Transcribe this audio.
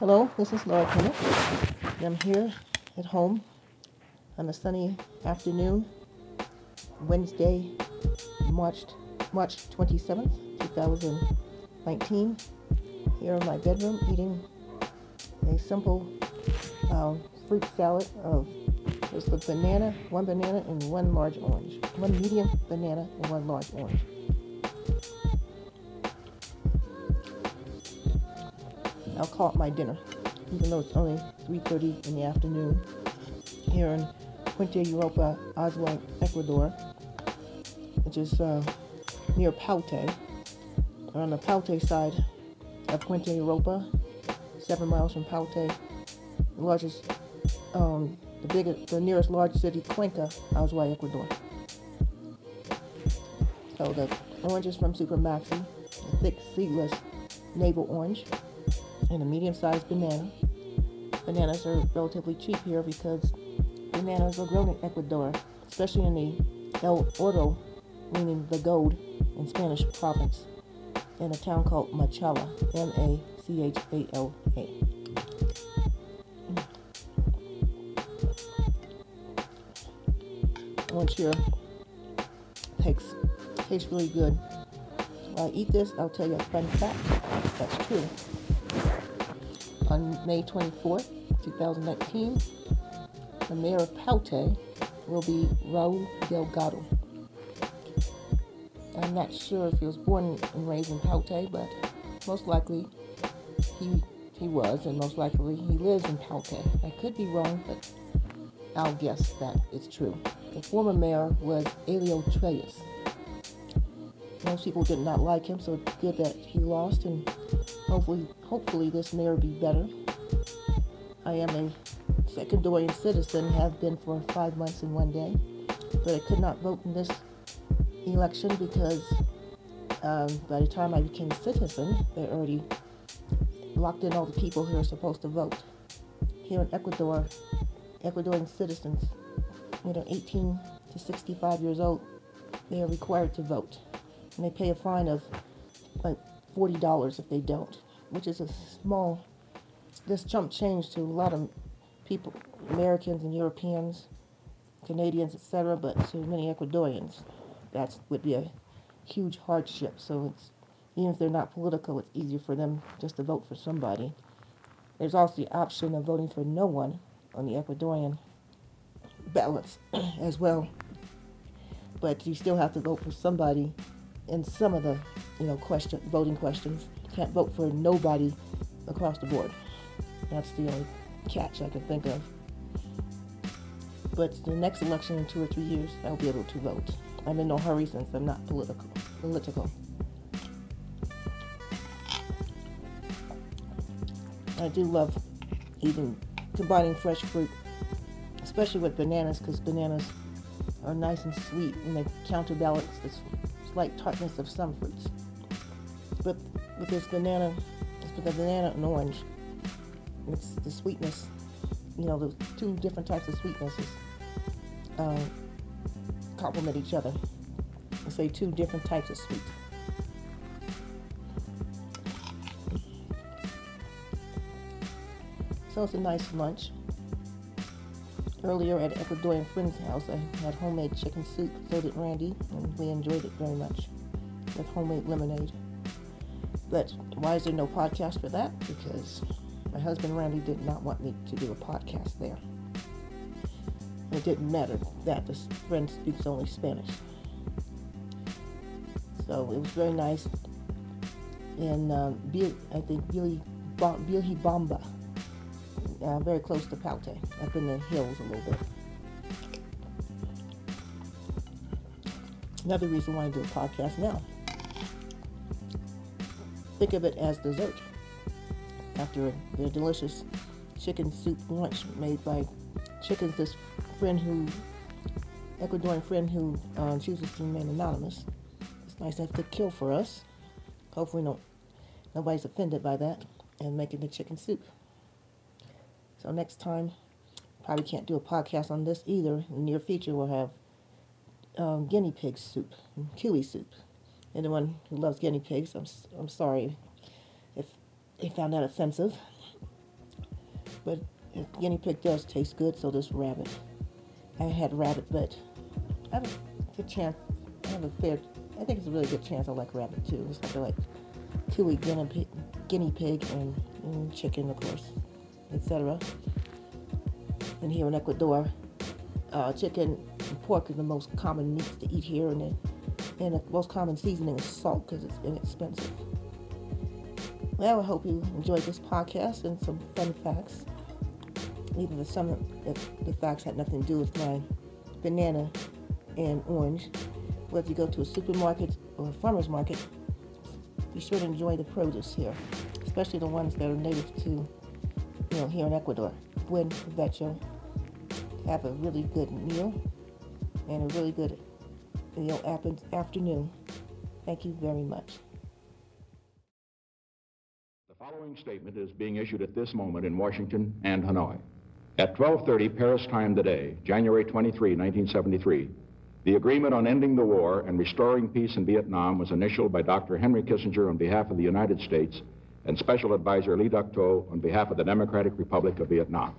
Hello, this is Laura Kennett. I'm here at home on a sunny afternoon, Wednesday, March March 27th, 2019. Here in my bedroom, eating a simple uh, fruit salad of just a banana, one banana, and one large orange, one medium banana and one large orange. I'll call it my dinner, even though it's only 3.30 in the afternoon here in Puente Europa, Azuay, Ecuador, which is uh, near Paute. on the Paute side of Puente Europa, seven miles from Paute, the largest, um, the biggest, the nearest large city, Cuenca, Azuay, Ecuador. So the oranges from Super Maxi, the thick seedless navel orange, and a medium-sized banana. Bananas are relatively cheap here because bananas are grown in Ecuador, especially in the El Oro, meaning the gold in Spanish province, in a town called Machala, M-A-C-H-A-L-A. Mm. Orange here tastes, tastes really good. While I eat this, I'll tell you a fun fact that's true on May 24th, 2019, the mayor of Paute will be Raul Delgado. I'm not sure if he was born and raised in Paute, but most likely he he was, and most likely he lives in Paute. I could be wrong, but I'll guess that it's true. The former mayor was Elio Treyes. Most people did not like him, so it's good that he lost, and hopefully, hopefully this mayor be better. I am a Ecuadorian citizen, have been for five months and one day, but I could not vote in this election because um, by the time I became a citizen, they already locked in all the people who are supposed to vote. Here in Ecuador, Ecuadorian citizens, you know, 18 to 65 years old, they are required to vote and they pay a fine of like $40 if they don't, which is a small, this jump change to a lot of people, Americans and Europeans, Canadians, etc., but to many Ecuadorians, that would be a huge hardship. So it's even if they're not political, it's easier for them just to vote for somebody. There's also the option of voting for no one on the Ecuadorian ballots as well. But you still have to vote for somebody in some of the, you know, question voting questions. Can't vote for nobody across the board. That's the only catch I can think of. But the next election in two or three years, I'll be able to vote. I'm in no hurry since I'm not political. Political. I do love eating, combining fresh fruit, especially with bananas, because bananas are nice and sweet and they counterbalance this slight tartness of some fruits. But with this banana, it's with the banana and orange, it's the sweetness, you know, the two different types of sweetnesses uh, complement each other. I say two different types of sweet. So it's a nice lunch. Earlier at Ecuadorian friend's house, I had homemade chicken soup, so did Randy, and we enjoyed it very much with homemade lemonade. But why is there no podcast for that? Because my husband Randy did not want me to do a podcast there. It didn't matter that the friend speaks only Spanish. So it was very nice. And um, I think Billy Billy Bomba uh, very close to Paute, up in the hills a little bit. Another reason why I do a podcast now. Think of it as dessert. After their delicious chicken soup lunch made by chickens, this friend who, Ecuadorian friend who uh, chooses to remain anonymous. It's nice to have to kill for us. Hopefully, no, nobody's offended by that and making the chicken soup. So next time, probably can't do a podcast on this either. In the near future, we'll have um, guinea pig soup, cuy soup. Anyone who loves guinea pigs, I'm, I'm sorry if they found that offensive. but guinea pig does taste good, so does rabbit. I had rabbit, but I have a good chance. I have a fair. I think it's a really good chance I like rabbit too. It's like I like cuy guinea pig, guinea pig and, and chicken, of course, etc. And here in Ecuador, uh, chicken and pork are the most common meats to eat here, and the, and the most common seasoning is salt because it's inexpensive. Well, I hope you enjoyed this podcast and some fun facts. Even if some of the, the facts had nothing to do with my banana and orange. Whether you go to a supermarket or a farmer's market, be sure to enjoy the produce here, especially the ones that are native to, you know, here in Ecuador. Buen provecho. Have a really good meal and a really good, you know, afternoon. Thank you very much. The following statement is being issued at this moment in Washington and Hanoi. At 12:30 Paris time today, January 23, 1973, the agreement on ending the war and restoring peace in Vietnam was initialed by Dr. Henry Kissinger on behalf of the United States and Special Advisor Le Duc Tho on behalf of the Democratic Republic of Vietnam.